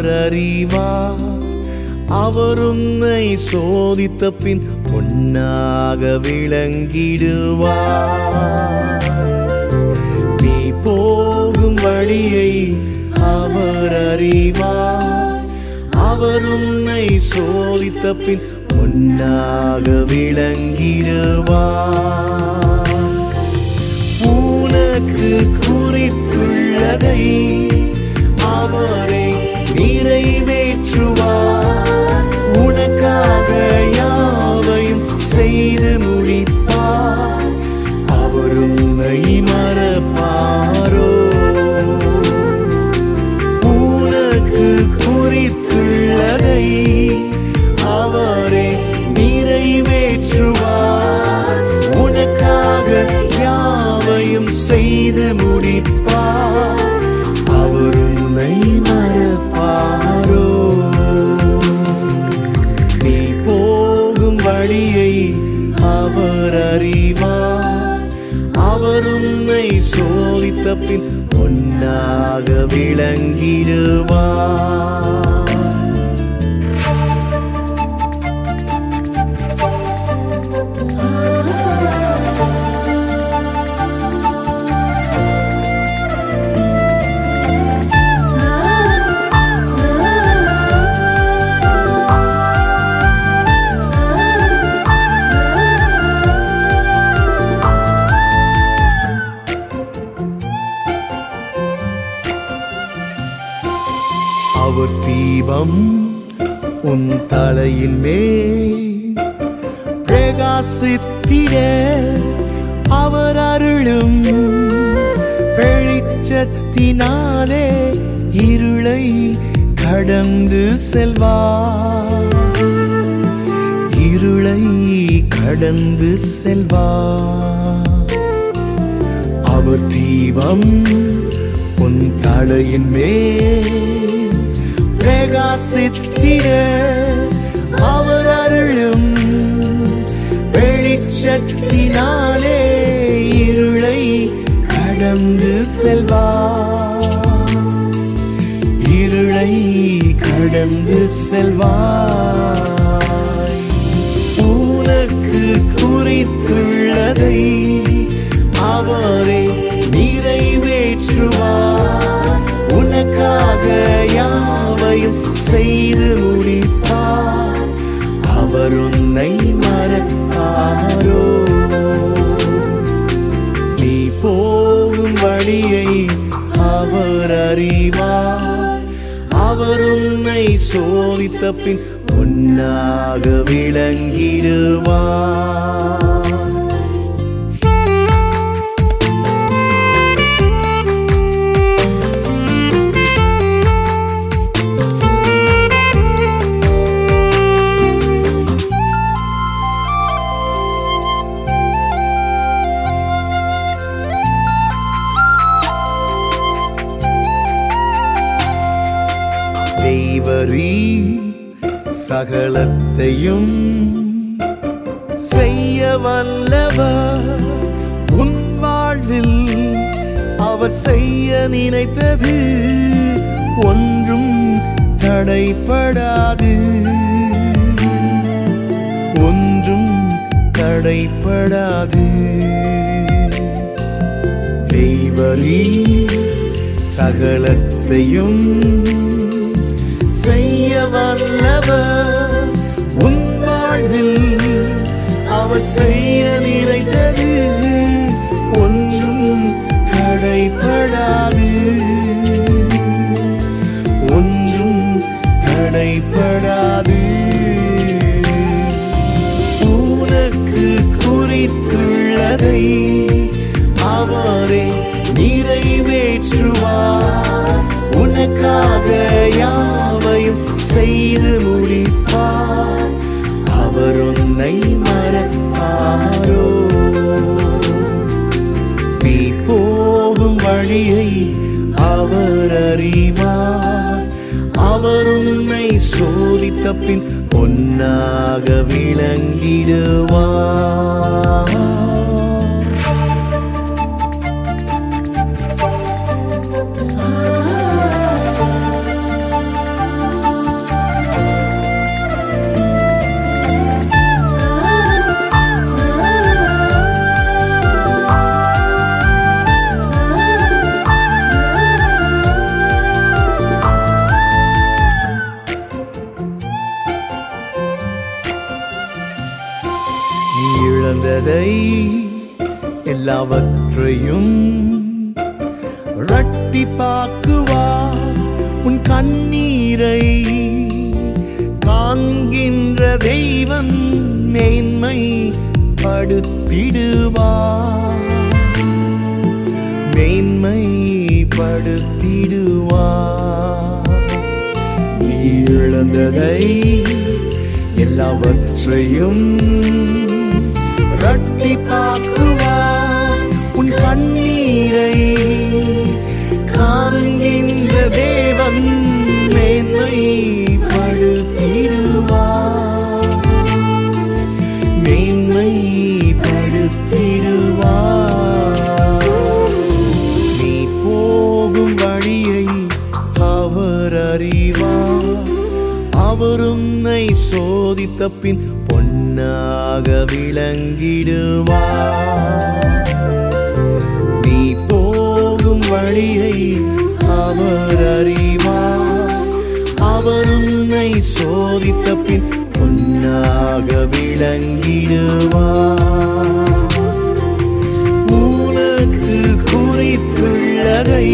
அவர் அறிவார். அவர் உன்னை சோதித்த பின் பொன்னாக விளங்கிடுவார். நீ போகும் வழியை அவர் அறிவார். அவர் உன்னை சோதித்த பின் பொன்னாக விளங்கிடுவார். உனக்கு குறிப்புள்ளதை அவரை பாரோ. நீ போகும் வழியை அவர் அறிவார். அவர் உன்னை சோதித்த பின் பொன்னாக விளங்கிடுவார். அவர் தீபம் உன் தலையின் மேல். பிரகாசித்திட அவர் அருளும் வெளிச்சத்தினாலே இருளை கடந்து செல்வார். இருளை கடந்து செல்வார். அவர் தீபம் உன் தலையின் மேல். பிரகாசித்திட அவர் அருளும் வெளிச்சத்தினாலே இருளை கடந்து செல்வார் இருளை கடந்து செல்வார் உனக்கு குறித்துள்ளதை அவரை நிறைவேற்றுவார். செய்து முடிப்பார் அவர் உன்னை மறப்பாரோ நீ போகும் வழியை அவர் அறிவார். அவர் உன்னை சோதித்த பின் உன்னாக விளங்கிடுவார். தேவரீ சகலத்தையும் செய்ய வல்லவர் உன் வாழ்வில் அவர் செய்ய நினைத்தது ஒன்றும் தடைப்படாது. ஒன்றும் தடைப்படாது. தெய்வரீ சகலத்தையும் வல்லவர் உன் வாழ்வில் அவர் செய்ய நினைத்தது ஒன்றும் தடைப்படாது அவர் அறிவார். அவர் உன்னை சோதித்த பின் பொன்னாக விளங்கிடுவார். கதை எல்லாவற்றையும் ரட்டிப்பாக்குவார் உன் கண்ணீரை காண்கின்ற தெய்வம் மேன்மை படுத்திடுவா. மேன்மை படுத்திடுவா. நீ இழந்ததை எல்லாவற்றையும் ரட்டிப்பாக்குவார் உன் கண்ணீரை காண்கின்ற தேவன் மேன்மை படுத்திடுவார் மேன்மை படுத்திடுவார் நீ போகும் வழியை அவர் அறிவார். அவர் உன்னை சோதித்த பின் பொன்னாக விளங்கிடுவார். நீ போகும் வழியை அவர் அறிவார். அவர் உன்னை சோதித்த பின் பொன்னாக விளங்கிடுவார். உனக்கு குறித்துள்ளதை